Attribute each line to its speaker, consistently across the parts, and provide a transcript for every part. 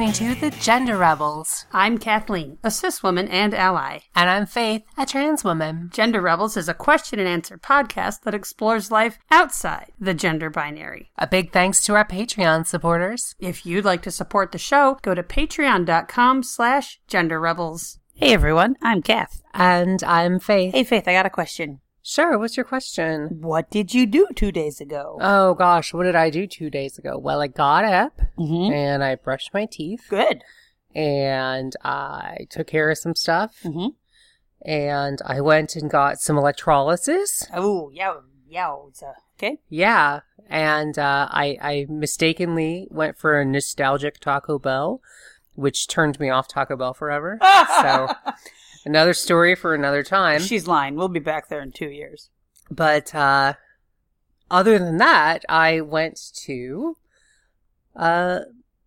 Speaker 1: listening to The Gender Rebels.
Speaker 2: I'm Kathleen, a cis woman and ally.
Speaker 1: And I'm Faith, a trans woman.
Speaker 2: Gender Rebels is a question and answer podcast that explores life outside the gender binary.
Speaker 1: A big thanks to our Patreon supporters.
Speaker 2: If you'd like to support the show, go to patreon.com slash gender rebels.
Speaker 3: Hey everyone, I'm Kath.
Speaker 1: And I'm Faith.
Speaker 3: Hey Faith, I got a question.
Speaker 1: Sure, what's your question?
Speaker 3: What did you do two days ago?
Speaker 1: Oh gosh, what did I do two days ago? Well, I got up
Speaker 3: Mhm.
Speaker 1: and I brushed my teeth
Speaker 3: Good.
Speaker 1: and I took care of some stuff
Speaker 3: Mhm.
Speaker 1: and I went and got some electrolysis.
Speaker 3: Oh, yeah, yowza. Okay.
Speaker 1: Yeah, and uh, I I mistakenly went for a nostalgic Taco Bell, which turned me off Taco Bell forever. so another story for another time.
Speaker 3: She's lying. We'll be back there in two years.
Speaker 1: But uh, other than that, I went to uh,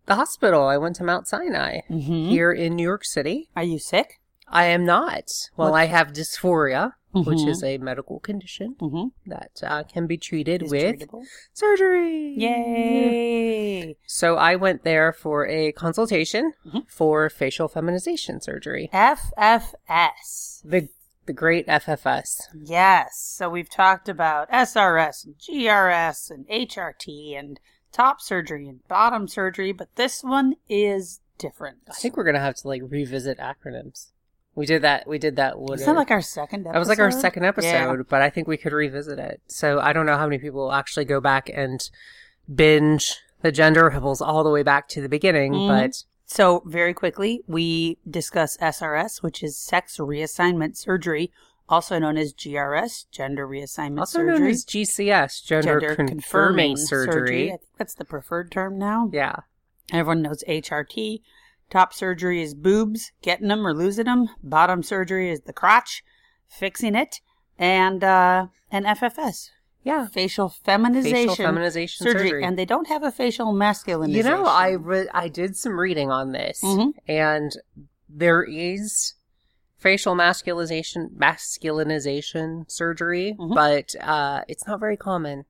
Speaker 1: the hospital. I went to Mount Sinai
Speaker 3: Mm-hmm.
Speaker 1: here in New York City.
Speaker 3: Are you sick?
Speaker 1: I am not. Well,
Speaker 3: What-
Speaker 1: I have dysphoria, which
Speaker 3: Mhm.
Speaker 1: is a medical condition
Speaker 3: Mm-hmm.
Speaker 1: that uh, can be treated
Speaker 3: Is
Speaker 1: with
Speaker 3: treatable?
Speaker 1: surgery.
Speaker 3: Yay!
Speaker 1: So I went there for a consultation
Speaker 3: Mhm.
Speaker 1: for facial feminization surgery.
Speaker 3: FFS.
Speaker 1: The the great FFS.
Speaker 3: Yes. So we've talked about SRS and GRS and HRT and top surgery and bottom surgery, but this one is different.
Speaker 1: I think we're gonna have to like revisit acronyms. We did that. We did that. What
Speaker 3: Is that like our second episode?
Speaker 1: that was like our second episode,
Speaker 3: Yeah.
Speaker 1: but I think we could revisit it. So I don't know how many people will actually go back and binge the gender rebels all the way back to the beginning,
Speaker 3: Mhm.
Speaker 1: but
Speaker 3: So, very quickly, we discuss SRS, which is sex reassignment surgery, also known as GRS, gender reassignment
Speaker 1: also
Speaker 3: surgery.
Speaker 1: known as GCS, gender, confirming, surgery.
Speaker 3: I think that's the preferred term now.
Speaker 1: Yeah.
Speaker 3: Everyone knows HRT. Top surgery is boobs, getting them or losing them. Bottom surgery is the crotch, fixing it. And uh, and FFS,
Speaker 1: Yeah.
Speaker 3: facial feminization,
Speaker 1: Facial feminization surgery.
Speaker 3: And they don't have a facial masculinization.
Speaker 1: You know, I re- I did some reading on this,
Speaker 3: Mhm.
Speaker 1: and there is facial masculinization masculinization surgery,
Speaker 3: Mhm.
Speaker 1: but uh, it's not very common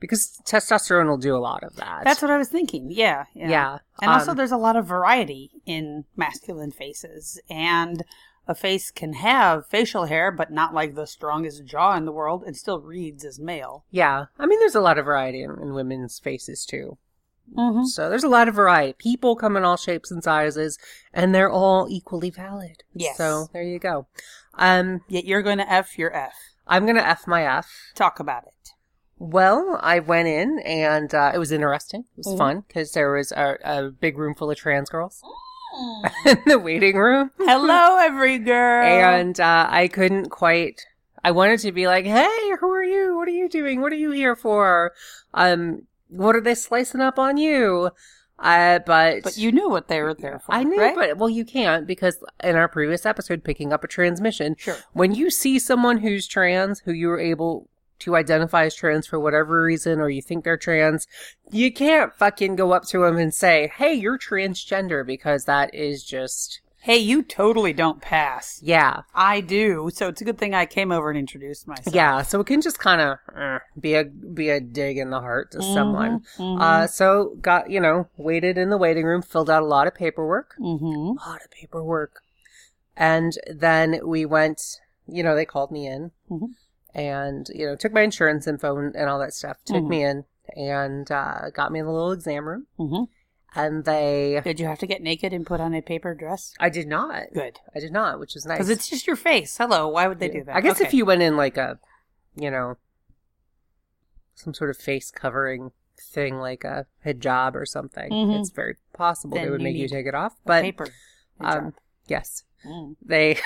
Speaker 1: because testosterone will do a lot of that.
Speaker 3: That's what I was thinking. Yeah.
Speaker 1: yeah.
Speaker 3: And also,
Speaker 1: Um,
Speaker 3: there's a lot of variety in masculine faces. And a face can have facial hair, but not like the strongest jaw in the world. and still reads as male.
Speaker 1: yeah. I mean, there's a lot of variety in, in women's faces too.
Speaker 3: Mm-hmm.
Speaker 1: So there's a lot of variety. People come in all shapes and sizes, and they're all equally valid.
Speaker 3: Yes.
Speaker 1: So there you go. Um,
Speaker 3: Yet you're going to F your F.
Speaker 1: I'm gonna f my f.
Speaker 3: Talk about it.
Speaker 1: Well, I went in and uh, it was interesting. It was
Speaker 3: Mhm.
Speaker 1: fun because there was a, a big room full of trans girls in the waiting room,
Speaker 3: Hello, every girl.
Speaker 1: and uh, I couldn't quite. I wanted to be like, "Hey, who are you? What are you doing? What are you here for? Um, what are they slicing up on you?" Uh, but
Speaker 3: but you knew what they were there for.
Speaker 1: I knew,
Speaker 3: right?
Speaker 1: but well, you can't because in our previous episode, picking up a transmission,
Speaker 3: Sure.
Speaker 1: when you see someone who's trans, who you were able to identify as trans for whatever reason, or you think they're trans, you can't fucking go up to them and say, "Hey, you're transgender," because that is just
Speaker 3: Hey, you totally don't pass.
Speaker 1: yeah,
Speaker 3: I do. So it's a good thing I came over and introduced myself.
Speaker 1: yeah. So it can just kind of uh, be a be a dig in the heart to someone.
Speaker 3: Mhm,
Speaker 1: Uh, so got you know waited in the waiting room, filled out a lot of paperwork.
Speaker 3: Mm-hmm.
Speaker 1: a lot of paperwork. And then we went, you know, they called me in
Speaker 3: Mhm.
Speaker 1: And, you know, took my insurance info and, and all that stuff, took
Speaker 3: Mhm.
Speaker 1: me in and uh, got me in the little exam room.
Speaker 3: Mhm.
Speaker 1: And they,
Speaker 3: Did you have to get naked and put on a paper dress?
Speaker 1: I did not.
Speaker 3: Good.
Speaker 1: I did not, which is nice.
Speaker 3: Because it's just your face. Hello. Why would they do that?
Speaker 1: I guess if you went in like a, you know, some sort of face covering thing like a hijab or something,
Speaker 3: Mhm.
Speaker 1: it's very possible
Speaker 3: Then
Speaker 1: they would make you take it off. But,
Speaker 3: paper.
Speaker 1: um, yes,
Speaker 3: Mm.
Speaker 1: they,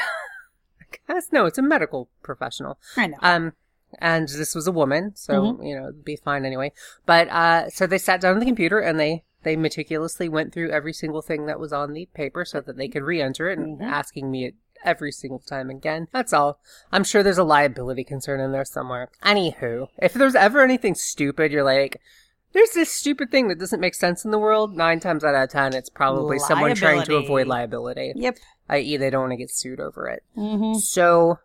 Speaker 1: No, it's a medical professional.
Speaker 3: I know.
Speaker 1: Um, and this was a woman, so
Speaker 3: Mm-hmm.
Speaker 1: you know, it'd be fine anyway. But uh, so they sat down at the computer and they they meticulously went through every single thing that was on the paper so that they could re-enter it and
Speaker 3: Mhm.
Speaker 1: asking me it every single time again. That's all. I'm sure there's a liability concern in there somewhere. Anywho, if there's ever anything stupid, you're like. There's this stupid thing that doesn't make sense in the world. Nine times out of ten, it's probably someone trying to avoid liability,
Speaker 3: yep.
Speaker 1: i.e., they don't want to get sued over it.
Speaker 3: Mm-hmm.
Speaker 1: So,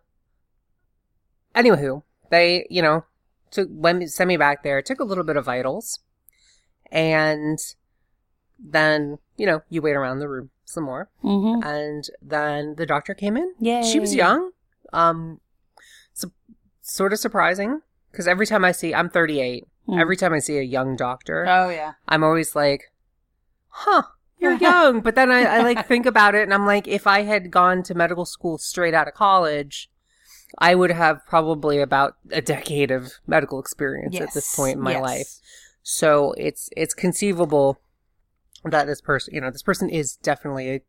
Speaker 1: anywho, they, you know, took when sent me back there. Took a little bit of vitals, and then, you know, you wait around the room some more.
Speaker 3: Mm-hmm.
Speaker 1: And then the doctor came in.
Speaker 3: Yeah.
Speaker 1: She was young. Um, su- sort of surprising because every time I see, I'm 38.
Speaker 3: Hmm.
Speaker 1: Every time I see a young doctor,
Speaker 3: Oh yeah.
Speaker 1: I'm always like, huh, you're young. But then I, I like think about it and I'm like, if I had gone to medical school straight out of college, I would have probably about a decade of medical experience at this point in my
Speaker 3: Yes.
Speaker 1: life. So it's it's conceivable that this person, you know, this person is definitely a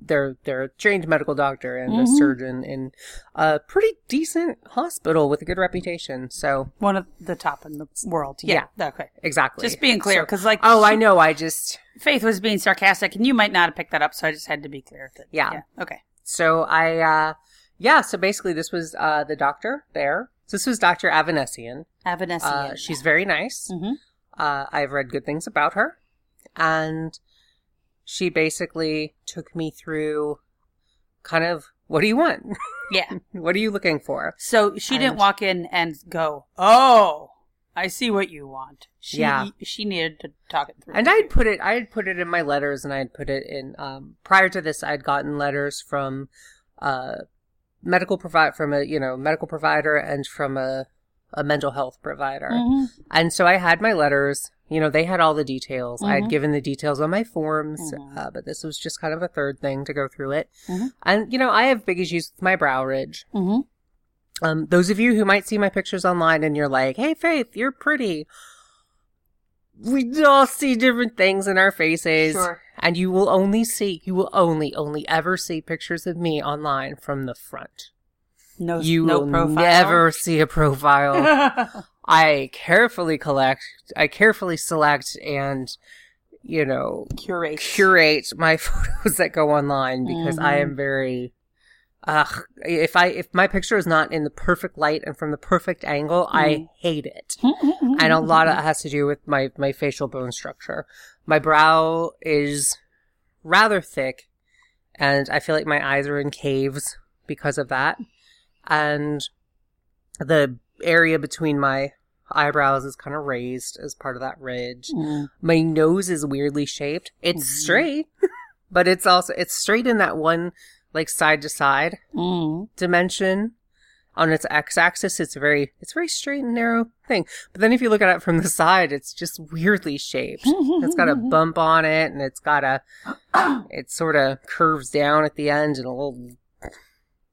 Speaker 1: they're they're a trained medical doctor and a
Speaker 3: Mhm.
Speaker 1: surgeon in a pretty decent hospital with a good reputation. So
Speaker 3: One of the top in the world. Yeah. Okay.
Speaker 1: exactly,
Speaker 3: Just being clear,
Speaker 1: So-
Speaker 3: because like
Speaker 1: oh, I know. I just
Speaker 3: Faith was being sarcastic, and you might not have picked that up, so I just had to be clear with it.
Speaker 1: Yeah.
Speaker 3: Okay.
Speaker 1: So I, uh, yeah, so basically this was, uh, the doctor there. So this was Dr. Avanesian.
Speaker 3: Avanesian.
Speaker 1: Uh, she's very nice.
Speaker 3: hmm
Speaker 1: Uh, I've read good things about her. And she basically took me through kind of, what do you want?
Speaker 3: Yeah.
Speaker 1: what are you looking for?
Speaker 3: So she didn't walk in and go, "Oh, I see what you want." She,
Speaker 1: Yeah.
Speaker 3: She needed to talk it through.
Speaker 1: And I'd put it, I had put it in my letters and I'd put it in, um, prior to this, I'd gotten letters from, uh, medical provide from a, you know, medical provider and from a, a mental health provider.
Speaker 3: Mhm.
Speaker 1: And so I had my letters. You know, they had all the details. I
Speaker 3: Mhm.
Speaker 1: had given the details on my forms,
Speaker 3: Mhm.
Speaker 1: uh, but this was just kind of a third thing to go through it.
Speaker 3: Mhm.
Speaker 1: And, you know, I have big issues with my brow ridge.
Speaker 3: Mhm.
Speaker 1: Um, those of you who might see my pictures online and you're like, hey, Faith, you're pretty. We all see different things in our faces.
Speaker 3: Sure.
Speaker 1: And you will only see, you will only, only ever see pictures of me online from the front.
Speaker 3: No,
Speaker 1: You
Speaker 3: no
Speaker 1: will
Speaker 3: profile.
Speaker 1: never see a profile. I carefully collect, I carefully select and, you know,
Speaker 3: curate.
Speaker 1: curate my photos that go online because I
Speaker 3: Mhm.
Speaker 1: am very, ugh, if I, if my picture is not in the perfect light and from the perfect angle, I
Speaker 3: Mhm.
Speaker 1: hate it. And a lot of
Speaker 3: Mm-hmm.
Speaker 1: it has to do with my, my facial bone structure. My brow is rather thick and I feel like my eyes are in caves because of that. And the area between my eyebrows is kind of raised as part of that ridge.
Speaker 3: Mm.
Speaker 1: My nose is weirdly shaped. It's
Speaker 3: Mhm.
Speaker 1: straight, but it's also it's straight in that one like side to side
Speaker 3: Mm.
Speaker 1: dimension. On its x-axis, it's very it's very straight and narrow thing. But then if you look at it from the side, it's just weirdly shaped. It's got a bump on it, and it's got a it sort of curves down at the end and a little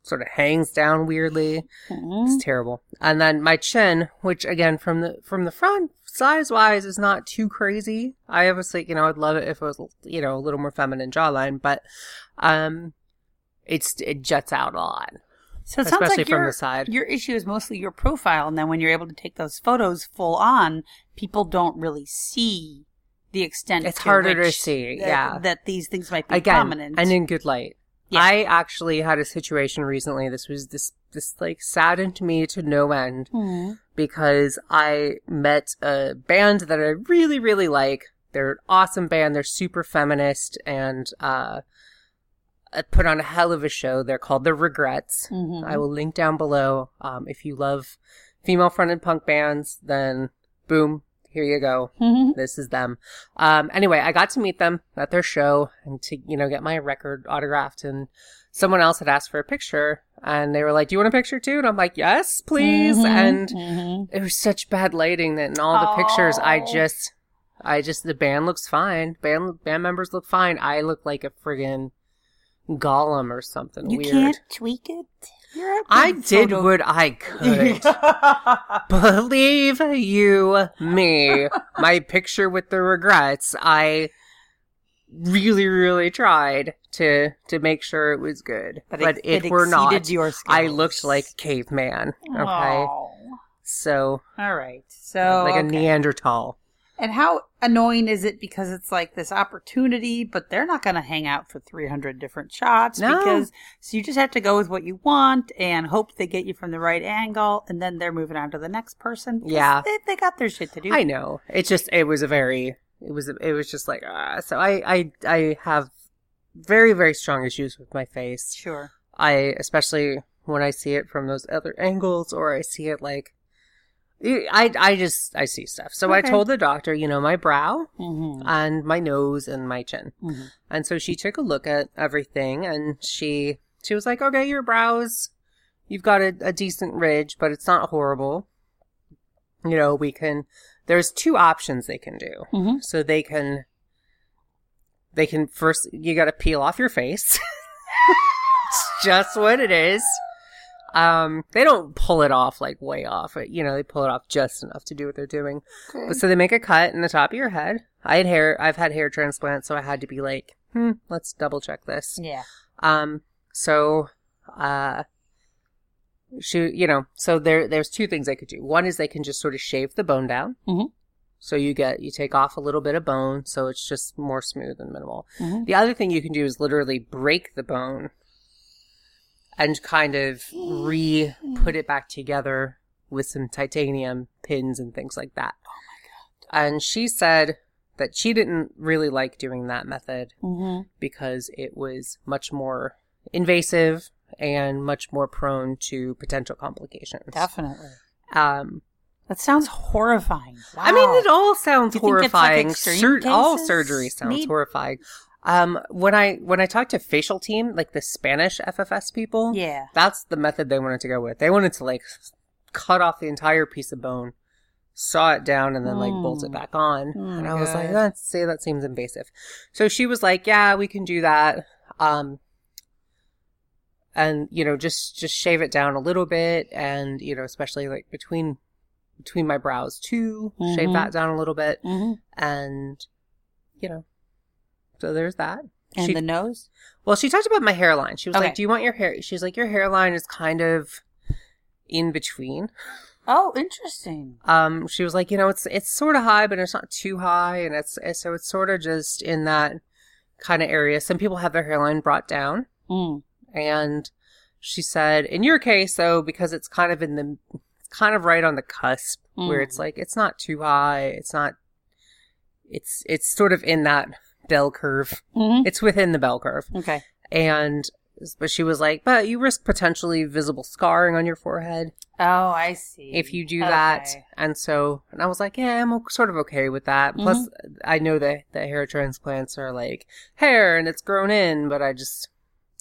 Speaker 1: sort of hangs down weirdly.
Speaker 3: Mhm.
Speaker 1: It's terrible. And then my chin, which again from the from the front size wise is not too crazy. I obviously, you know, I'd love it if it was you know a little more feminine jawline, but um, it's it juts out a lot,
Speaker 3: So it sounds
Speaker 1: especially
Speaker 3: like
Speaker 1: from
Speaker 3: your,
Speaker 1: the side.
Speaker 3: your issue is mostly your profile, and then when you're able to take those photos full on, people don't really see the extent.
Speaker 1: It's
Speaker 3: to
Speaker 1: harder to see,
Speaker 3: that-
Speaker 1: yeah.
Speaker 3: that these things might be
Speaker 1: Again,
Speaker 3: prominent.
Speaker 1: and in good light.
Speaker 3: Yeah.
Speaker 1: I actually had a situation recently. This was this this like saddened me to no end.
Speaker 3: Mhm.
Speaker 1: because I met a band that I really, really like. They're an awesome band. They're super feminist and uh, uh, put on a hell of a show. They're called The Regrettes.
Speaker 3: Mhm.
Speaker 1: I will link down below. Um, if you love female fronted punk bands, then boom, here you go.
Speaker 3: Mhm.
Speaker 1: This is them. Um, anyway, I got to meet them at their show and to, you know, get my record autographed. And someone else had asked for a picture and they were like, Do you want a picture too? And I'm like, Yes, please.
Speaker 3: Mhm.
Speaker 1: And
Speaker 3: Mhm.
Speaker 1: it was such bad lighting that in all the pictures I
Speaker 3: Oh.
Speaker 1: just I just the band looks fine. Band band members look fine. I look like a friggin' golem or something
Speaker 3: you
Speaker 1: weird.
Speaker 3: can't tweak it.
Speaker 1: I did what I could. Believe you me. My picture with the Regrettes. I really, really tried to to make sure it was good. But,
Speaker 3: but
Speaker 1: it,
Speaker 3: it,
Speaker 1: were not.
Speaker 3: Your
Speaker 1: I looked like a caveman. Okay.
Speaker 3: Oh.
Speaker 1: So
Speaker 3: All right. So
Speaker 1: like a. Neanderthal.
Speaker 3: And how annoying is it because it's like this opportunity, but they're not going to hang out for 300 different shots
Speaker 1: No.
Speaker 3: because so you just have to go with what you want and hope they get you from the right angle and then they're moving on to the next person.
Speaker 1: Yeah.
Speaker 3: They, they got their shit to do.
Speaker 1: I know. It just it was a very it was it was just like ah. So I I I have very very strong issues with my face.
Speaker 3: Sure.
Speaker 1: I especially when I see it from those other angles or I see it like I I just I see stuff. So I told the doctor, you know, my brow
Speaker 3: Mm-hmm.
Speaker 1: and my nose and my chin.
Speaker 3: Mhm.
Speaker 1: And so she took a look at everything and she she was like, "Okay, your brows you've got a, a decent ridge, but it's not horrible. You know, we can there's two options they can do.
Speaker 3: Mhm.
Speaker 1: So they can they can first you got to peel off your face. it's just what it is. Um, they don't pull it off like way off. You know, they pull it off just enough to do what they're doing. But so they make a cut in the top of your head. I had hair. I've had hair transplant, so I had to be like, hmm, let's double check this.
Speaker 3: Yeah.
Speaker 1: Um, so, uh, she, you know, so there, there's two things they could do. One is they can just sort of shave the bone down.
Speaker 3: Mhm.
Speaker 1: So you get, you take off a little bit of bone, so it's just more smooth and minimal.
Speaker 3: Mhm.
Speaker 1: The other thing you can do is literally break the bone and kind of re put it back together with some titanium pins and things like that. Oh my god. And she said that she didn't really like doing that method
Speaker 3: Mm-hmm.
Speaker 1: because it was much more invasive and much more prone to potential complications.
Speaker 3: Definitely.
Speaker 1: Um,
Speaker 3: That sounds horrifying. Wow.
Speaker 1: I mean, it all sounds
Speaker 3: Do you think it's, like,
Speaker 1: horrifying. Sur- all surgery sounds
Speaker 3: need-
Speaker 1: horrifying. Um, when I when I talked to facial team, like the Spanish FFS people,
Speaker 3: Yeah.
Speaker 1: that's the method they wanted to go with. They wanted to like cut off the entire piece of bone, saw it down, and then like bolt it
Speaker 3: Mm.
Speaker 1: back on.
Speaker 3: Oh
Speaker 1: and I was like, let's say that seems invasive. So she was like, yeah, we can do that. Um, and you know, just just shave it down a little bit, and you know, especially like between between my brows too, shave
Speaker 3: Mhm.
Speaker 1: that down a little bit,
Speaker 3: Mm-hmm.
Speaker 1: and you know, so there's that.
Speaker 3: And
Speaker 1: She-
Speaker 3: the nose?
Speaker 1: well, she talked about my hairline. She was
Speaker 3: Okay.
Speaker 1: like, "Do you want your hair?" She's like, "Your hairline is kind of in between."
Speaker 3: Oh, interesting.
Speaker 1: Um, she was like, "You know, it's it's sort of high, but it's not too high, and it's, it's so it's sort of just in that kind of area. Some people have their hairline brought down,
Speaker 3: Mm.
Speaker 1: and she said, in your case, though, because it's kind of in the, kind of right on the cusp where
Speaker 3: Mm.
Speaker 1: it's like it's not too high, it's not, it's it's sort of in that bell curve.
Speaker 3: Mm-hmm.
Speaker 1: It's within the bell curve."
Speaker 3: Okay.
Speaker 1: And but she was like, but you risk potentially visible scarring on your forehead
Speaker 3: Oh, I see.
Speaker 1: if you do that. And so, and I was like, yeah, I'm sort of okay with that. Plus, I know that the hair transplants are like hair and it's grown in, but I just,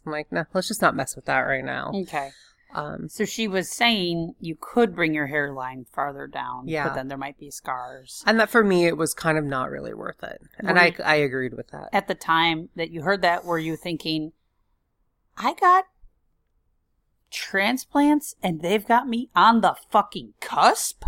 Speaker 1: I'm like, no, let's just not mess with that right now.
Speaker 3: Okay.
Speaker 1: Um,
Speaker 3: So she was saying you could bring your hairline farther down,
Speaker 1: Yeah.
Speaker 3: but then there might be scars.
Speaker 1: and that for me, it was kind of not really worth it. And
Speaker 3: Were
Speaker 1: I,
Speaker 3: you-
Speaker 1: I agreed with that.
Speaker 3: At the time that you heard that, were you thinking, I got transplants and they've got me on the fucking cusp?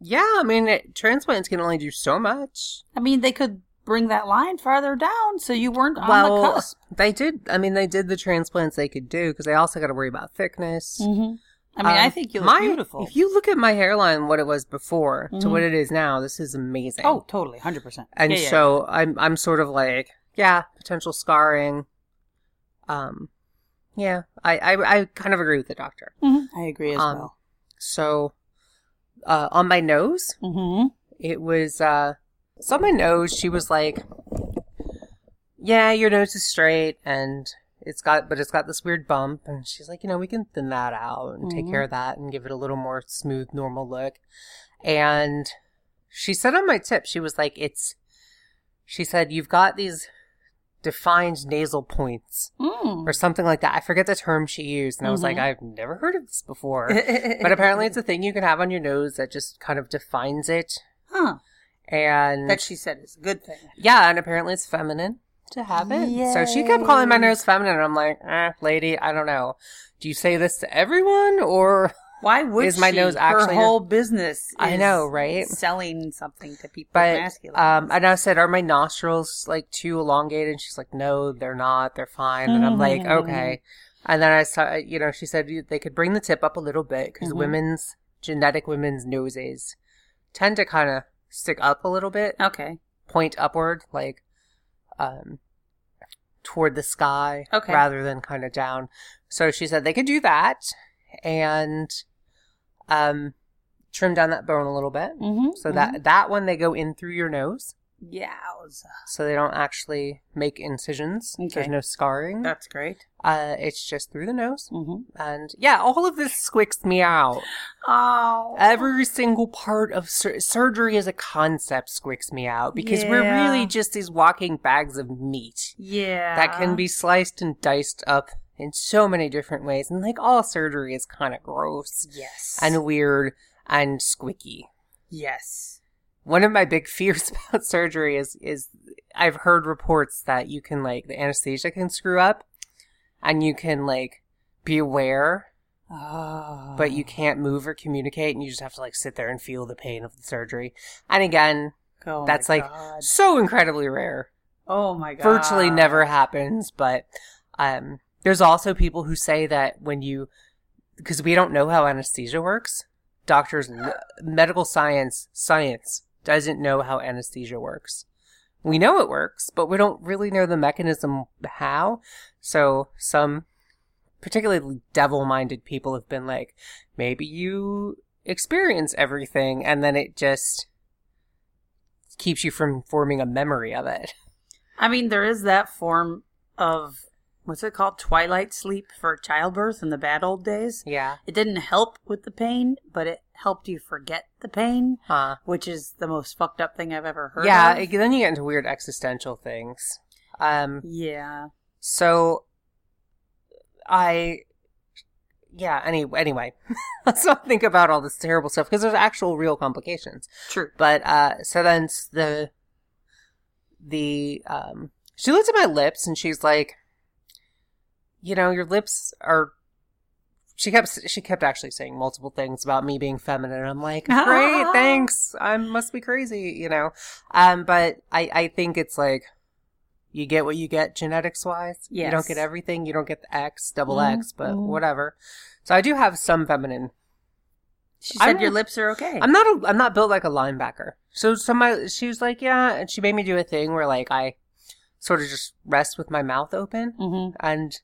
Speaker 1: Yeah, I mean, it, transplants can only do so much.
Speaker 3: I mean, they could bring that line farther down so you weren't on the
Speaker 1: well,
Speaker 3: cusp.
Speaker 1: they did. I mean, they did the transplants they could do because they also got to worry about thickness.
Speaker 3: Mm-hmm. I mean, I
Speaker 1: Um,
Speaker 3: think you look
Speaker 1: my-
Speaker 3: beautiful.
Speaker 1: If you look at my hairline, what it was before to
Speaker 3: Mhm.
Speaker 1: what it is now, this is amazing.
Speaker 3: oh, totally, hundred percent.
Speaker 1: and so I'm I'm sort of like, yeah, potential scarring. Um, yeah, I I, I kind of agree with the doctor.
Speaker 3: I agree as
Speaker 1: um,
Speaker 3: well.
Speaker 1: So, uh, on my nose,
Speaker 3: Mm-hmm.
Speaker 1: it was uh, so on my nose. She was like, yeah, your nose is straight and. It's got, but it's got this weird bump, and she's like, you know, we can thin that out and take
Speaker 3: Mhm.
Speaker 1: care of that and give it a little more smooth, normal look. And she said on my tip, she was like, it's, she said, you've got these defined nasal points
Speaker 3: Mm.
Speaker 1: or something like that. I forget the term she used. And I was like,
Speaker 3: Mhm.
Speaker 1: I've never heard of this before. but apparently it's a thing you can have on your nose that just kind of defines it.
Speaker 3: huh?
Speaker 1: And
Speaker 3: That she said is a good thing.
Speaker 1: yeah, and apparently it's feminine to have it. So she kept calling my nose feminine. And I'm like, eh, lady, I don't know. Do you say this to everyone or
Speaker 3: Why would
Speaker 1: Is my
Speaker 3: she?
Speaker 1: nose actually-
Speaker 3: her whole business?
Speaker 1: I know, right?
Speaker 3: Selling something to people
Speaker 1: But
Speaker 3: masculine.
Speaker 1: um, and I said, "Are my nostrils like too elongated?" And she's like, "No, they're not. They're fine." And I'm like, "Okay." And then I saw, you know, she said they could bring the tip up a little bit because
Speaker 3: Mhm.
Speaker 1: women's genetic women's noses tend to kind of stick up a little bit,
Speaker 3: okay.
Speaker 1: point upward, like um toward the sky,
Speaker 3: Okay.
Speaker 1: rather than kind of down. So she said they could do that and um trim down that bone a little bit.
Speaker 3: Mm-hmm.
Speaker 1: So that that one they go in through your nose.
Speaker 3: Yowza.
Speaker 1: so they don't actually make incisions.
Speaker 3: Okay.
Speaker 1: There's no scarring.
Speaker 3: That's great.
Speaker 1: Uh, it's just through the nose.
Speaker 3: Mm-hmm.
Speaker 1: And yeah, all of this squicks me out.
Speaker 3: Oh.
Speaker 1: Every single part of sur- surgery as a concept squicks me out because we're really just these walking bags of meat
Speaker 3: yeah.
Speaker 1: that can be sliced and diced up in so many different ways. And like all surgery is kind of gross
Speaker 3: Yes.
Speaker 1: and weird and squicky.
Speaker 3: yes.
Speaker 1: One of my big fears about surgery is is I've heard reports that you can like the anesthesia can screw up and you can like be aware
Speaker 3: Oh.
Speaker 1: but you can't move or communicate and you just have to like sit there and feel the pain of the surgery. And again,
Speaker 3: Oh
Speaker 1: that's like
Speaker 3: God.
Speaker 1: so incredibly rare.
Speaker 3: Oh my god.
Speaker 1: Virtually never happens, but um there's also people who say that when you because we don't know how anesthesia works, doctors medical science science doesn't know how anesthesia works. We know it works, but we don't really know the mechanism how. So some particularly devil-minded people have been like, maybe you experience everything and then it just keeps you from forming a memory of it.
Speaker 3: I mean, there is that form of what's it called? Twilight sleep for childbirth in the bad old days.
Speaker 1: Yeah.
Speaker 3: It didn't help with the pain, but it helped you forget the pain,
Speaker 1: Huh.
Speaker 3: which is the most fucked up thing I've ever heard.
Speaker 1: Yeah,
Speaker 3: of.
Speaker 1: it- then you get into weird existential things. Um
Speaker 3: yeah.
Speaker 1: so I yeah, any, anyway. Let's not think about all this terrible stuff because there's actual real complications.
Speaker 3: True.
Speaker 1: But uh so then the the um she looked at my lips and she's like you know, your lips are she kept she kept actually saying multiple things about me being feminine. I'm like, great, thanks. I must be crazy, you know. Um, but I I think it's like you get what you get genetics wise. You don't get everything. You don't get the X, double
Speaker 3: Mhm,
Speaker 1: X, but whatever. So I do have some feminine
Speaker 3: She
Speaker 1: I'm-
Speaker 3: said your lips are okay.
Speaker 1: I'm not a, I'm not built like a linebacker. So so my she was like, yeah, and she made me do a thing where like I sort of just rest with my mouth open
Speaker 3: mm-hmm.
Speaker 1: and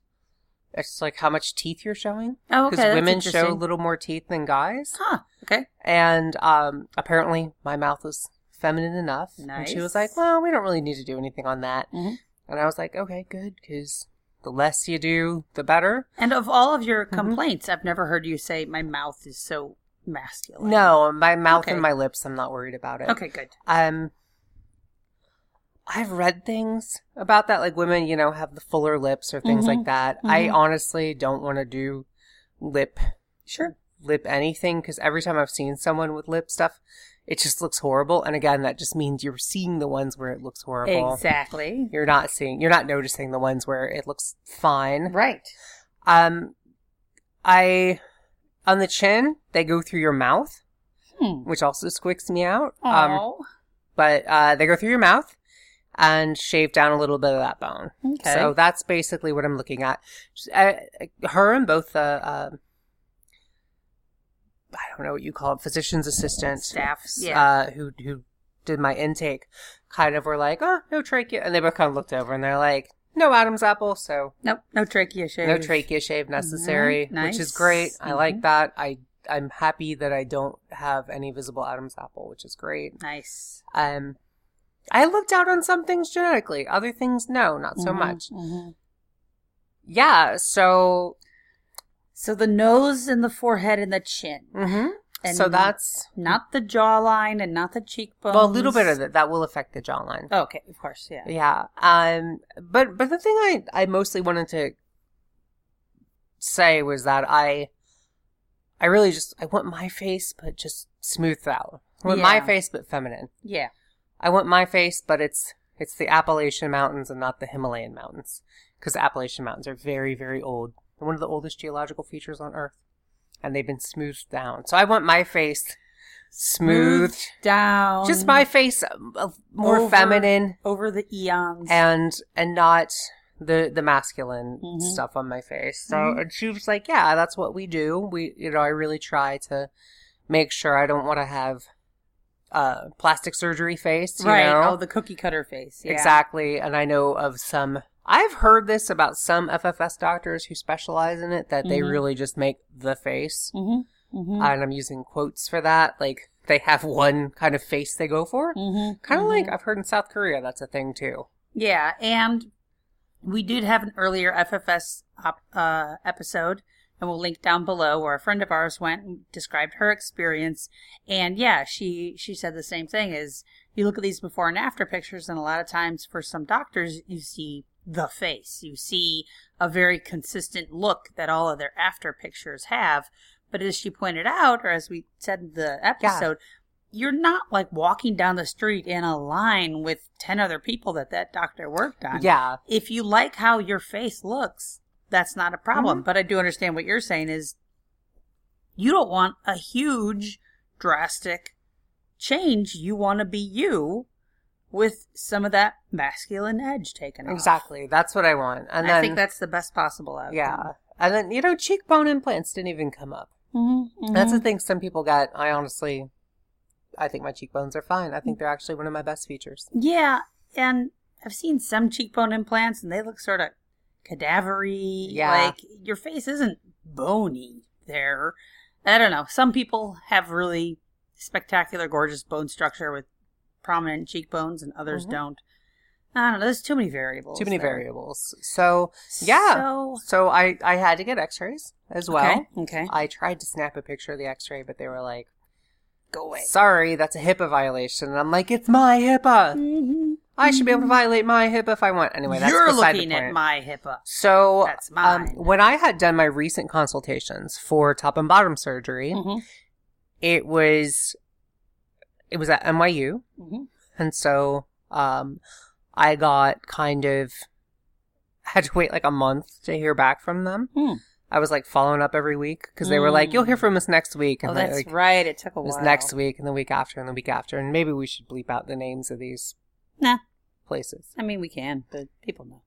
Speaker 1: it's like how much teeth you're showing
Speaker 3: Oh, okay.
Speaker 1: because women show a little more teeth than guys.
Speaker 3: Huh. Okay.
Speaker 1: And um apparently my mouth was feminine enough. And she was like, "Well, we don't really need to do anything on that."
Speaker 3: Mhm.
Speaker 1: And I was like, "Okay, good cuz the less you do, the better."
Speaker 3: And of all of your
Speaker 1: Mhm.
Speaker 3: complaints, I've never heard you say my mouth is so masculine.
Speaker 1: No, my mouth
Speaker 3: Okay.
Speaker 1: and my lips, I'm not worried about it.
Speaker 3: Okay, good.
Speaker 1: Um, I've read things about that, like women, you know, have the fuller lips or things
Speaker 3: Mhm.
Speaker 1: like that. I
Speaker 3: Mhm.
Speaker 1: honestly don't want to do lip
Speaker 3: Sure.
Speaker 1: lip anything because every time I've seen someone with lip stuff, it just looks horrible. And again, that just means you're seeing the ones where it looks horrible.
Speaker 3: Exactly.
Speaker 1: You're not seeing, you're not noticing the ones where it looks fine.
Speaker 3: Right.
Speaker 1: Um, I on the chin, they go through your mouth,
Speaker 3: Hmm.
Speaker 1: which also squicks me out. Um,
Speaker 3: Oh.
Speaker 1: but uh, they go through your mouth and shave down a little bit of that bone.
Speaker 3: okay.
Speaker 1: So that's basically what I'm looking at. Uh, her and both the, uh, I don't know what you call it, physician's assistant
Speaker 3: staffs, yeah.
Speaker 1: uh, who who did my intake, kind of were like, oh, no trachea, and they both kind of looked over and they're like, no Adam's apple, so
Speaker 3: nope. No trachea shave.
Speaker 1: no trachea shave necessary,
Speaker 3: Mhm,
Speaker 1: which is
Speaker 3: nice.
Speaker 1: great. I like
Speaker 3: Mhm.
Speaker 1: that. I I'm happy that I don't have any visible Adam's apple, which is great.
Speaker 3: Nice.
Speaker 1: Um, I looked out on some things genetically, other things no, not so
Speaker 3: Mhm,
Speaker 1: much.
Speaker 3: mhm.
Speaker 1: Yeah, so
Speaker 3: So the nose and the forehead and the chin,
Speaker 1: hmm
Speaker 3: and
Speaker 1: so that's
Speaker 3: not the jawline and not the cheekbones.
Speaker 1: well a little bit of that that will affect the jawline.
Speaker 3: Oh, okay, of course, yeah.
Speaker 1: Yeah. Um. But but the thing I I mostly wanted to say was that I I really just I want my face but just smoothed out. I want my face but feminine.
Speaker 3: Yeah.
Speaker 1: I want my face but it's it's the Appalachian Mountains and not the Himalayan mountains because the Appalachian Mountains are very very old. They're one of the oldest geological features on Earth, and they've been smoothed down. So I want my face smoothed.
Speaker 3: down.
Speaker 1: Just my face uh, uh, more
Speaker 3: Over-
Speaker 1: feminine
Speaker 3: over the eons.
Speaker 1: and and not the the masculine
Speaker 3: Mhm.
Speaker 1: stuff on my face. So
Speaker 3: Mhm.
Speaker 1: and she was like, "Yeah, that's what we do. We you know, I really try to make sure I don't want to have uh plastic surgery face, you
Speaker 3: right.
Speaker 1: know?
Speaker 3: Oh, the cookie cutter face. Yeah.
Speaker 1: Exactly. And I know of some I've heard this about some FFS doctors who specialize in it that they
Speaker 3: Mhm.
Speaker 1: really just make the face.
Speaker 3: Mm-hmm. Mm-hmm.
Speaker 1: And I'm using quotes for that. Like they have one kind of face they go for.
Speaker 3: Mm-hmm.
Speaker 1: Kind of like I've heard in South Korea that's a thing too.
Speaker 3: Yeah, and we did have an earlier FFS op- uh, episode, and we'll link down below where a friend of ours went and described her experience. And yeah, she she said the same thing. Is you look at these before and after pictures, and a lot of times for some doctors, you see the face, you see a very consistent look that all of their after pictures have. But as she pointed out, or as we said in the episode, you're not like walking down the street in a line with 10 other people that that doctor worked on.
Speaker 1: Yeah,
Speaker 3: If you like how your face looks, that's not a problem.
Speaker 1: Mm-hmm.
Speaker 3: But I do understand what you're saying is you don't want a huge, drastic change. You want to be you with some of that masculine edge taken off.
Speaker 1: exactly. That's what I want. And
Speaker 3: And
Speaker 1: then
Speaker 3: I think that's the best possible outcome.
Speaker 1: yeah, and then you know cheekbone implants didn't even come up.
Speaker 3: Mm-hmm,
Speaker 1: That's the thing some people got. I honestly, I think my cheekbones are fine. I think they're actually one of my best features.
Speaker 3: Yeah, and I've seen some cheekbone implants, and they look sort of cadavery.
Speaker 1: Yeah.
Speaker 3: like your face isn't bony there. I don't know. Some people have really spectacular, gorgeous bone structure with prominent cheekbones, and others
Speaker 1: Mhm.
Speaker 3: don't. I don't know. There's too many variables.
Speaker 1: Too many
Speaker 3: there.
Speaker 1: variables. So yeah,
Speaker 3: So,
Speaker 1: so I I had to get X-rays as well.
Speaker 3: okay. okay.
Speaker 1: I tried to snap a picture of the X-ray, but they were like,
Speaker 3: Go away.
Speaker 1: "Sorry, that's a HIPAA violation." And I'm like, "It's my HIPAA.
Speaker 3: Mhm.
Speaker 1: I should be able to violate my HIPAA if I want." Anyway, that's
Speaker 3: You're
Speaker 1: beside
Speaker 3: looking
Speaker 1: the point.
Speaker 3: at my HIPAA.
Speaker 1: So
Speaker 3: That's
Speaker 1: um,
Speaker 3: mine.
Speaker 1: when I had done my recent consultations for top and bottom surgery,
Speaker 3: Mhm.
Speaker 1: it was it was at NYU,
Speaker 3: Mhm.
Speaker 1: and so um, I got kind of had to wait like a month to hear back from them.
Speaker 3: Hmm.
Speaker 1: I was like following up every week because they were like, "You'll hear from us next week," and
Speaker 3: Oh, that's
Speaker 1: like,
Speaker 3: right. It took a
Speaker 1: it was next week, and the week after, and the week after, and maybe we should bleep out the names of these
Speaker 3: Nah.
Speaker 1: Places.
Speaker 3: I mean, we can, but people know.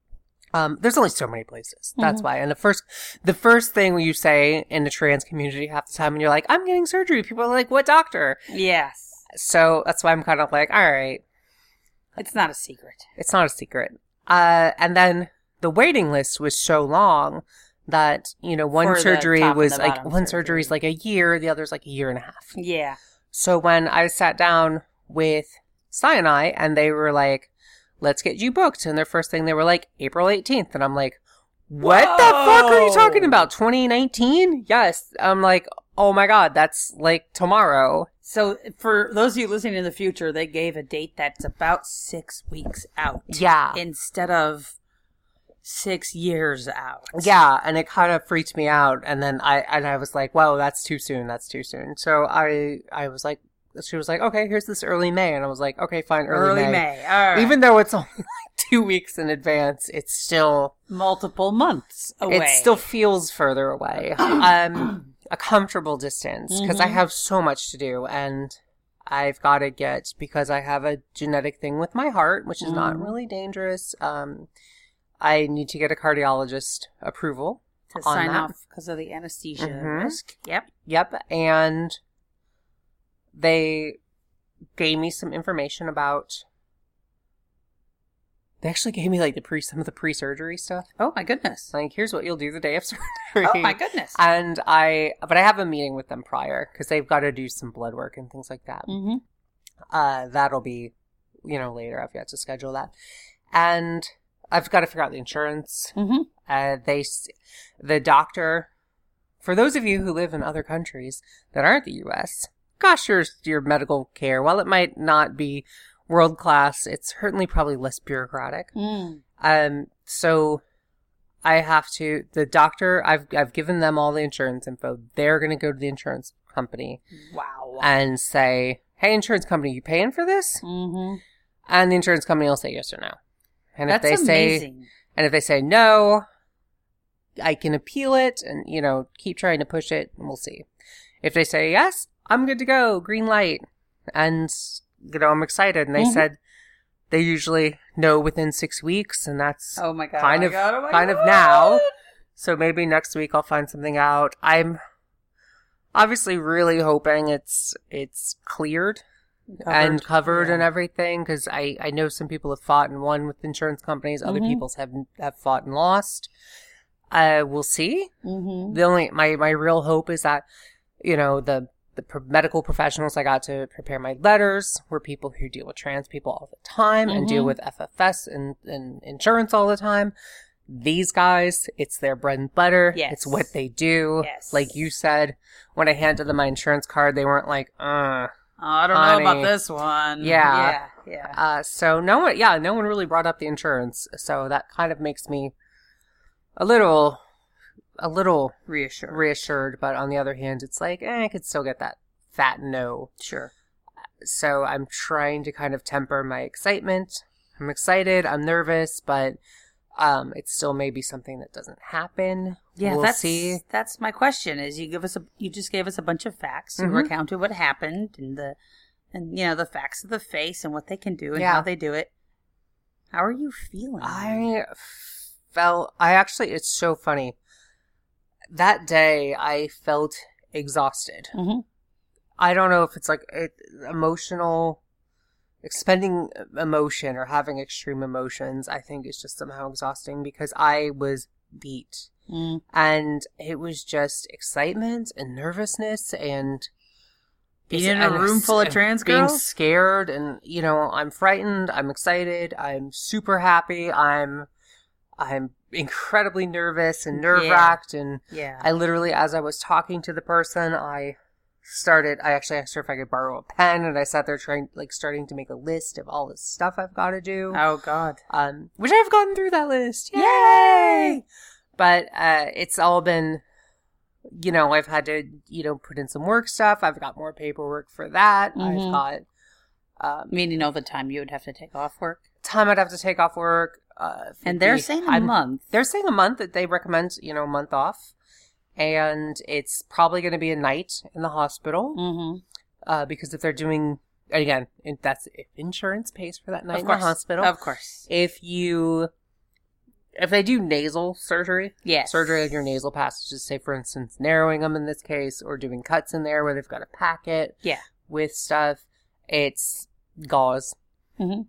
Speaker 1: Um, there's only so many places. That's
Speaker 3: Mm-hmm.
Speaker 1: why. And the first, the first thing you say in the trans community half the time, and you're like, "I'm getting surgery," people are like, "What doctor?"
Speaker 3: Yes.
Speaker 1: So that's why I'm kind of like, "All right,
Speaker 3: It's not a secret.
Speaker 1: it's not a secret." Uh, and then the waiting list was so long that you know one
Speaker 3: For
Speaker 1: surgery was like one surgery is like a year, the other's like a year and a half.
Speaker 3: Yeah.
Speaker 1: So when I sat down with Sinai and they were like, let's get you booked. And their first thing they were like, April 18th. And I'm like, what the fuck are you talking about? 2019? Yes. I'm like, oh my God, that's like tomorrow.
Speaker 3: So for those of you listening in the future, they gave a date that's about six weeks out
Speaker 1: Yeah.
Speaker 3: instead of six years out.
Speaker 1: Yeah, and it kind of freaked me out, and then I and I was like, "Whoa, that's too soon. That's too soon." So I I was like, she was like, "Okay, here's this early May," and I was like, "Okay, fine, early,
Speaker 3: Early May. Right.
Speaker 1: Even though it's only like two weeks in advance, it's still
Speaker 3: multiple months away.
Speaker 1: it still feels further away. um, a comfortable distance because I
Speaker 3: Mhm.
Speaker 1: have so much to do, and I've got to get because I have a genetic thing with my heart, which is not
Speaker 3: Mhm.
Speaker 1: really dangerous. Um, I need to get a cardiologist approval
Speaker 3: to sign
Speaker 1: that.
Speaker 3: off because of the anesthesia
Speaker 1: Mhm.
Speaker 3: risk. Yep.
Speaker 1: Yep, and they gave me some information about. They actually gave me like the pre some of the pre surgery stuff.
Speaker 3: Oh my goodness.
Speaker 1: Like, here's what you'll do the day of surgery.
Speaker 3: Oh my goodness.
Speaker 1: And I, but I have a meeting with them prior because they've got to do some blood work and things like that.
Speaker 3: mm-hmm.
Speaker 1: Uh, that'll be, you know, later. I've got to schedule that, and I've got to figure out the insurance.
Speaker 3: Mm-hmm.
Speaker 1: Uh, they, the doctor, for those of you who live in other countries that aren't the U.S., gosh, your your medical care, while it might not be world class, it's certainly probably less bureaucratic.
Speaker 3: Mm.
Speaker 1: Um, so I have to, the doctor, I've, I've given them all the insurance info. They're going to go to the insurance company
Speaker 3: Wow.
Speaker 1: and say, Hey, insurance company, you paying for this?
Speaker 3: mm-hmm.
Speaker 1: And the insurance company will say yes or no. And
Speaker 3: That's
Speaker 1: if they say, and if they say no, I can appeal it and, you know, keep trying to push it and we'll see. If they say yes, I'm good to go, green light. And, you know, I'm excited. And they
Speaker 3: Mhm.
Speaker 1: said they usually know within six weeks and that's
Speaker 3: Oh my god.
Speaker 1: kind
Speaker 3: oh
Speaker 1: of-
Speaker 3: God, oh
Speaker 1: kind of now. So maybe next week I'll find something out. I'm obviously really hoping it's it's cleared and covered
Speaker 3: yeah.
Speaker 1: and everything because I I know some people have fought and won with insurance companies. Other
Speaker 3: Mhm.
Speaker 1: people's have have fought and lost. Uh, we'll see.
Speaker 3: Mm-hmm.
Speaker 1: The only my my real hope is that you know the the medical professionals I got to prepare my letters were people who deal with trans people all the time and deal
Speaker 3: Mhm.
Speaker 1: with FFS and, and insurance all the time. These guys, it's their bread and butter.
Speaker 3: Yes.
Speaker 1: It's what they do.
Speaker 3: Yes.
Speaker 1: Like you said, when I handed them my insurance card, they weren't like, uh.
Speaker 3: Oh, I don't know about this one.
Speaker 1: Yeah.
Speaker 3: Yeah. Yeah.
Speaker 1: Uh, so no one, yeah, no one really brought up the insurance. So that kind of makes me a little, a little
Speaker 3: Reassured.
Speaker 1: reassured. But on the other hand, it's like, eh, I could still get that fat no.
Speaker 3: sure.
Speaker 1: So I'm trying to kind of temper my excitement. I'm excited. I'm nervous, but um, it's still maybe something that doesn't happen.
Speaker 3: Yeah,
Speaker 1: we'll
Speaker 3: that's
Speaker 1: see.
Speaker 3: that's my question. Is you give us a you just gave us a bunch of facts. You
Speaker 1: Mhm.
Speaker 3: recounted what happened and the and you know the facts of the face and what they can do and
Speaker 1: Yeah.
Speaker 3: how they do it. How are you feeling?
Speaker 1: I felt. I actually. It's so funny. That day, I felt exhausted.
Speaker 3: hmm
Speaker 1: I don't know if it's like it, emotional, expending emotion or having extreme emotions. I think is just somehow exhausting because I was beat.
Speaker 3: Mm.
Speaker 1: and it was just excitement and nervousness and
Speaker 3: Being in a room full of trans
Speaker 1: being scared and you know i'm frightened i'm excited i'm super happy i'm i'm incredibly nervous and nerve wracked and
Speaker 3: Yeah.
Speaker 1: i literally as i was talking to the person i started i actually asked her if i could borrow a pen and i sat there trying like starting to make a list of all the stuff i've got to do
Speaker 3: oh God.
Speaker 1: um, which I've gotten through that list. Yay!
Speaker 3: Yay!
Speaker 1: But uh, it's all been, you know, I've had to, you know, put in some work stuff. I've got more paperwork for that.
Speaker 3: Mhm.
Speaker 1: I've got um,
Speaker 3: Meaning all the time you would have to take off work.
Speaker 1: time I'd have to take off work. Uh,
Speaker 3: And they're
Speaker 1: the-
Speaker 3: saying a month.
Speaker 1: They're saying a month that they recommend, you know, a month off. And it's probably going to be a night in the hospital
Speaker 3: Mm-hmm.
Speaker 1: uh, because if they're doing, again, that's if insurance pays for that night
Speaker 3: Of
Speaker 1: in
Speaker 3: course.
Speaker 1: the hospital.
Speaker 3: Of course.
Speaker 1: if you if they do nasal surgery
Speaker 3: Yes.
Speaker 1: surgery on your nasal passages say for instance narrowing them in this case or doing cuts in there where they've got a packet
Speaker 3: Yeah.
Speaker 1: with stuff it's gauze
Speaker 3: Mhm.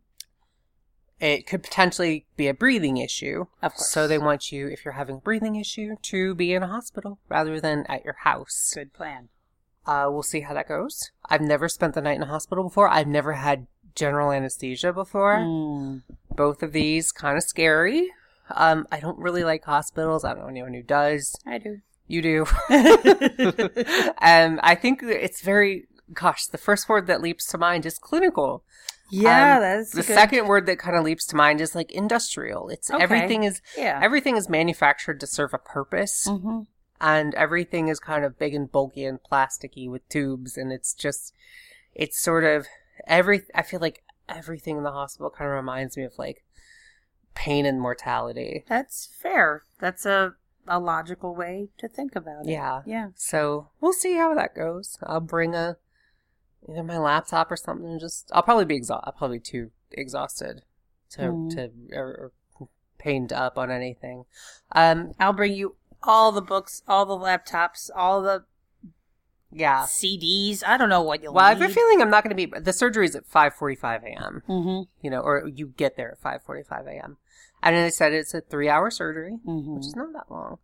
Speaker 1: It could potentially be a breathing issue
Speaker 3: Of course.
Speaker 1: so they want you if you're having a breathing issue to be in a hospital rather than at your house
Speaker 3: Good plan.
Speaker 1: uh, we'll see how that goes i've never spent the night in a hospital before i've never had general anesthesia before
Speaker 3: Mm.
Speaker 1: both of these kind of scary. Um, I don't really like hospitals. I don't know anyone who does.
Speaker 3: I do.
Speaker 1: You do. um, I think it's very, gosh, the first word that leaps to mind is clinical.
Speaker 3: Yeah,
Speaker 1: Um,
Speaker 3: that's
Speaker 1: the
Speaker 3: good-
Speaker 1: second word that kind of leaps to mind is like industrial. It's
Speaker 3: Okay.
Speaker 1: everything is
Speaker 3: Yeah.
Speaker 1: everything is manufactured to serve a purpose,
Speaker 3: hmm
Speaker 1: and everything is kind of big and bulky and plasticky with tubes, and it's just, it's sort of every. I feel like everything in the hospital kind of reminds me of like pain and mortality.
Speaker 3: That's fair. That's a a logical way to think about it.
Speaker 1: Yeah.
Speaker 3: Yeah.
Speaker 1: So we'll see how that goes. I'll bring a either my laptop or something. Just I'll probably be exhausted. I'll probably be too exhausted to
Speaker 3: Mm.
Speaker 1: to or, or pained up on anything. Um.
Speaker 3: I'll bring you all the books, all the laptops, all the
Speaker 1: Yeah.
Speaker 3: CDs. I don't know what you'll
Speaker 1: Well, I have a feeling I'm not going to be. The surgery is at 5:45 a.m.
Speaker 3: Mm-hmm.
Speaker 1: You know, or you get there at 5:45 a.m. And they said it's a three-hour surgery,
Speaker 3: Mm-hmm.
Speaker 1: which is not that long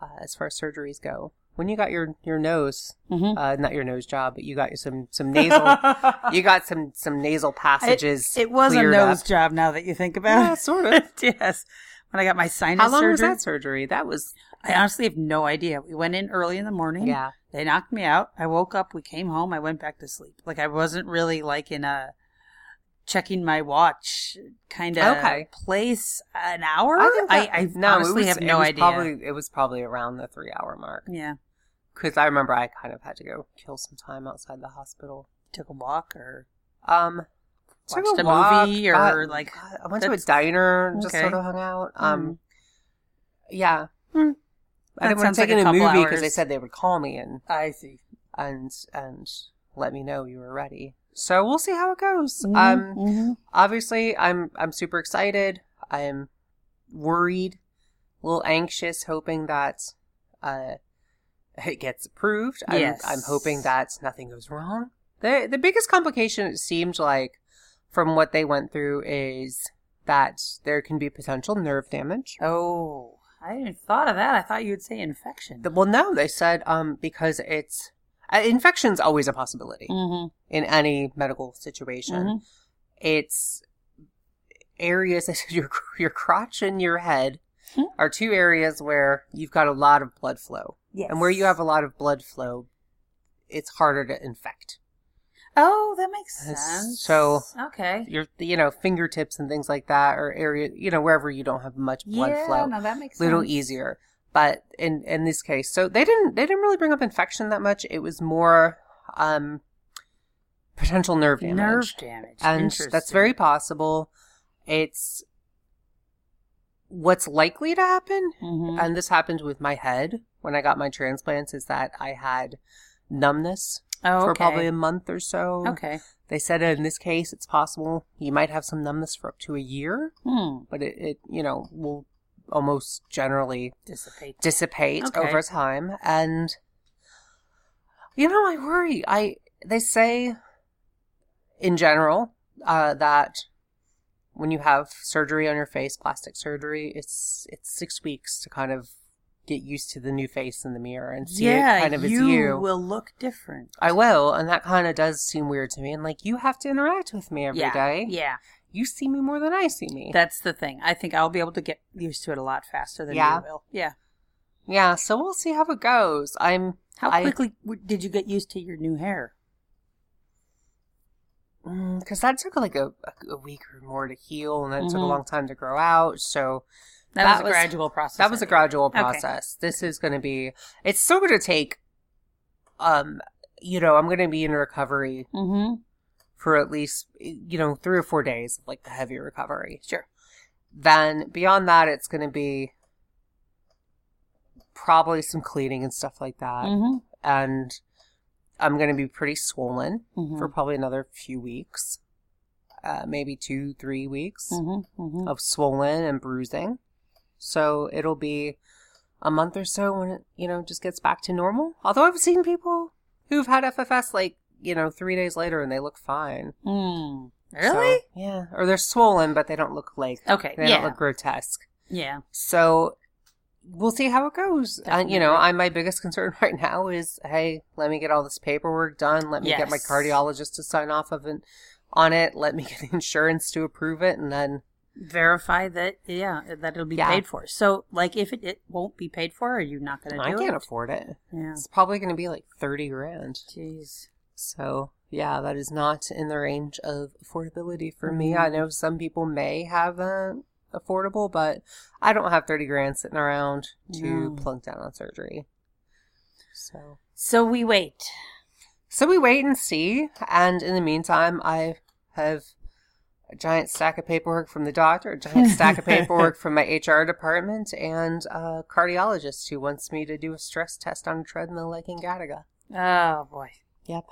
Speaker 1: uh, as far as surgeries go. When you got your your nose,
Speaker 3: Mm-hmm.
Speaker 1: uh, not your nose job, but you got some some nasal, you got some some nasal passages.
Speaker 3: It was a nose
Speaker 1: up.
Speaker 3: job now that you think about
Speaker 1: Yeah,
Speaker 3: it.
Speaker 1: sort of.
Speaker 3: yes. When I got my sinus
Speaker 1: How long
Speaker 3: surgery,
Speaker 1: was that surgery? That was
Speaker 3: I honestly have no idea. We went in early in the morning.
Speaker 1: yeah.
Speaker 3: They knocked me out. I woke up. We came home. I went back to sleep. Like I wasn't really like in a checking my watch kind of
Speaker 1: Okay.
Speaker 3: place. An hour?
Speaker 1: I think that,
Speaker 3: I, I
Speaker 1: no,
Speaker 3: honestly
Speaker 1: was,
Speaker 3: have no idea.
Speaker 1: Probably it was probably around the three hour mark
Speaker 3: yeah.
Speaker 1: because I remember I kind of had to go kill some time outside the hospital.
Speaker 3: Took a walk or
Speaker 1: Um,
Speaker 3: Watched a
Speaker 1: walk,
Speaker 3: movie or,
Speaker 1: got-
Speaker 3: like,
Speaker 1: I went to a diner and just sort of hung out. Um,
Speaker 3: Mm.
Speaker 1: yeah.
Speaker 3: Hmm.
Speaker 1: I didn't want to take
Speaker 3: like a
Speaker 1: in a
Speaker 3: couple
Speaker 1: movie because they said they would call me and
Speaker 3: I see.
Speaker 1: and and let me know you were ready. So we'll see how it goes.
Speaker 3: Mhm,
Speaker 1: Um,
Speaker 3: mhm.
Speaker 1: obviously i'm i'm super excited i'm worried a little anxious hoping that uh it gets approved I'm,
Speaker 3: Yes.
Speaker 1: I'm hoping that nothing goes wrong the the biggest complication it seemed like from what they went through is that there can be potential nerve damage
Speaker 3: Oh, I didn't thought of that. I thought you would say infection.
Speaker 1: The- well no they said um because it's infection's always a possibility
Speaker 3: Mm-hmm.
Speaker 1: in any medical situation.
Speaker 3: Mhm.
Speaker 1: It's areas your your crotch and your head
Speaker 3: Hmm.
Speaker 1: are two areas where you've got a lot of blood flow,
Speaker 3: Yes.
Speaker 1: and where you have a lot of blood flow, it's harder to infect.
Speaker 3: Oh, that makes sense.
Speaker 1: so-
Speaker 3: okay.
Speaker 1: Your you know fingertips and things like that, or area you know wherever you don't have much blood
Speaker 3: yeah,
Speaker 1: flow.
Speaker 3: no, that makes
Speaker 1: little
Speaker 3: sense.
Speaker 1: easier. But in in this case, so they didn't they didn't really bring up infection that much. It was more um potential nerve damage,
Speaker 3: Nerve damage.
Speaker 1: and that's very possible. It's what's likely to happen,
Speaker 3: Mhm.
Speaker 1: and this happened with my head when I got my transplants. Is that I had numbness
Speaker 3: oh,
Speaker 1: for probably a month or so.
Speaker 3: Okay.
Speaker 1: They said in this case, it's possible you might have some numbness for up to a year,
Speaker 3: Hmm.
Speaker 1: but it, it you know will almost generally
Speaker 3: Dissipate.
Speaker 1: dissipate
Speaker 3: Okay.
Speaker 1: over time and you know i worry i they say in general uh, that when you have surgery on your face plastic surgery it's it's six weeks to kind of get used to the new face in the mirror and see
Speaker 3: yeah,
Speaker 1: it kind of
Speaker 3: you
Speaker 1: as you
Speaker 3: will look different.
Speaker 1: i will and that kind of does seem weird to me and like you have to interact with me every day.
Speaker 3: yeah.
Speaker 1: You see me more than i see me
Speaker 3: That's the thing. I think I'll be able to get used to it a lot faster than
Speaker 1: Yeah.
Speaker 3: you will. Yeah.
Speaker 1: yeah so we'll see how it goes i'm
Speaker 3: How
Speaker 1: I-
Speaker 3: quickly did you get used to your new hair?
Speaker 1: because that took like a, a week or more to heal, and then it took a
Speaker 3: Mhm.
Speaker 1: long time to grow out. So
Speaker 3: That,
Speaker 1: That
Speaker 3: was a
Speaker 1: was-
Speaker 3: gradual process.
Speaker 1: that was a gradual
Speaker 3: Okay.
Speaker 1: process. This is going to be. It's still going to take. Um, you know, I'm going to be in recovery.
Speaker 3: Mm-hmm.
Speaker 1: For at least you know three or four days of like the heavy recovery.
Speaker 3: Sure.
Speaker 1: Then beyond that, it's going to be probably some cleaning and stuff like that,
Speaker 3: Mm-hmm.
Speaker 1: and I'm going to be pretty swollen
Speaker 3: Mm-hmm.
Speaker 1: for probably another few weeks, uh, maybe two, three weeks.
Speaker 3: Mm-hmm. Mm-hmm.
Speaker 1: of swollen and bruising. So it'll be a month or so when it, you know, just gets back to normal. Although I've seen people who've had FFS like, you know, three days later and they look fine.
Speaker 3: Mm.
Speaker 1: So,
Speaker 3: Really?
Speaker 1: yeah. Or they're swollen, but they don't look like,
Speaker 3: okay.
Speaker 1: they
Speaker 3: yeah.
Speaker 1: don't look grotesque.
Speaker 3: yeah.
Speaker 1: So we'll see how it goes. And, you know, I my biggest concern right now is, hey, let me get all this paperwork done. Let me get my cardiologist to sign off of it on it. Let me get insurance to approve it, and then
Speaker 3: Verify that. Yeah, that it'll be
Speaker 1: Yeah.
Speaker 3: paid for. So, like, if it, it won't be paid for, are you not going to
Speaker 1: I can't
Speaker 3: it?
Speaker 1: afford it.
Speaker 3: Yeah.
Speaker 1: It's probably going to be like 30 grand.
Speaker 3: Jeez.
Speaker 1: So, yeah, that is not in the range of affordability for me. I know some people may have uh, affordable, but I don't have 30 grand sitting around to
Speaker 3: No.
Speaker 1: plunk down on surgery. So,
Speaker 3: So we wait.
Speaker 1: so we wait and see. And in the meantime, I have a giant stack of paperwork from the doctor, a giant stack of paperwork from my HR department, and a cardiologist who wants me to do a stress test on a treadmill like in Gattaca.
Speaker 3: Oh boy.
Speaker 1: Yep.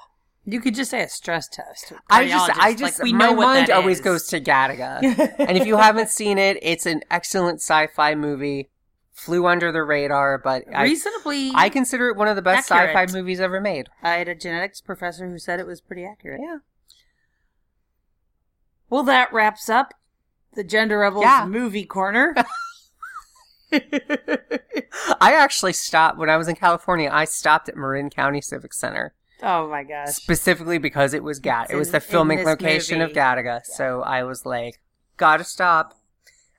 Speaker 3: You could just say a stress test.
Speaker 1: I just, I just,
Speaker 3: like, we
Speaker 1: my
Speaker 3: know what
Speaker 1: mind always
Speaker 3: is.
Speaker 1: goes to Gattaca. and if you haven't seen it, it's an excellent sci-fi movie. Flew under the radar, but I,
Speaker 3: reasonably.
Speaker 1: I consider it one of the best
Speaker 3: accurate.
Speaker 1: sci-fi movies ever made.
Speaker 3: I had a genetics professor who said it was pretty accurate.
Speaker 1: Yeah.
Speaker 3: Well, that wraps up the Gender Rebels
Speaker 1: Yeah.
Speaker 3: movie corner.
Speaker 1: I actually stopped when I was in California. I stopped at Marin County Civic Center
Speaker 3: oh my gosh.
Speaker 1: specifically because it was Gat.
Speaker 3: It's
Speaker 1: It was
Speaker 3: in-
Speaker 1: the filming location of
Speaker 3: movie.
Speaker 1: Gattaca. So I was like, gotta stop.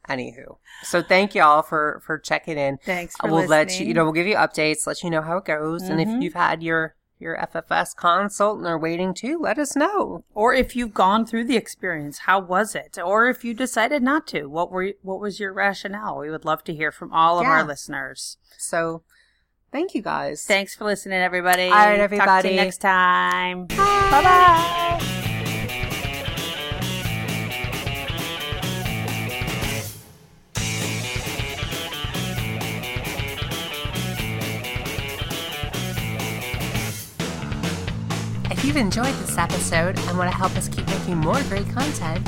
Speaker 1: Anywho, so thank y'all for for checking in.
Speaker 3: Thanks for
Speaker 1: we'll let you, you know, we'll give you updates, let you know how it goes, and if
Speaker 3: Mhm.
Speaker 1: you've had your your FFS consult and are waiting to, let us know.
Speaker 3: Or if you've gone through the experience, how was it? Or if you decided not to, what were what was your rationale? We would love to hear from all of
Speaker 1: Yeah.
Speaker 3: our listeners.
Speaker 1: So, thank you guys.
Speaker 3: Thanks for listening, everybody.
Speaker 1: All right, everybody.
Speaker 3: Talk to
Speaker 1: everybody.
Speaker 3: you next time. Bye bye.
Speaker 1: If you've enjoyed this episode and want to help us keep making more great content,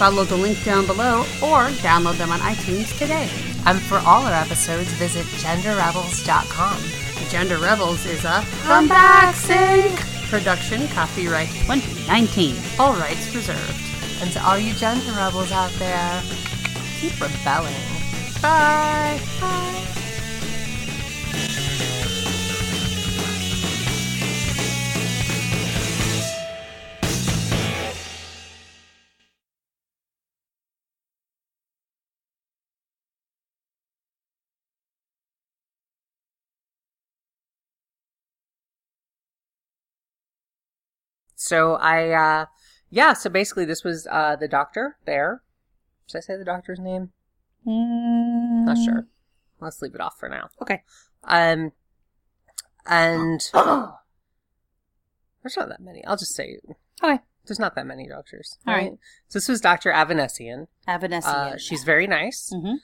Speaker 3: Follow the link down below or download them on iTunes today.
Speaker 1: And for all our episodes, visit genderrebels.com.
Speaker 3: Gender Rebels is a Come Back Sync production, copyright 2019. All rights reserved.
Speaker 1: And to all you gender rebels out there, keep rebelling.
Speaker 3: Bye.
Speaker 1: Bye. So I, uh, yeah, so basically this was, uh, the doctor there. Should I say the doctor's name? Not sure. Let's leave it off for now.
Speaker 4: Okay.
Speaker 1: Um, and there's not that many. I'll just say
Speaker 4: Okay.
Speaker 1: there's not that many doctors.
Speaker 4: All right.
Speaker 1: So this was Dr. Avanesian.
Speaker 4: Avanesian.
Speaker 1: Uh, she's very nice.
Speaker 4: Mhm.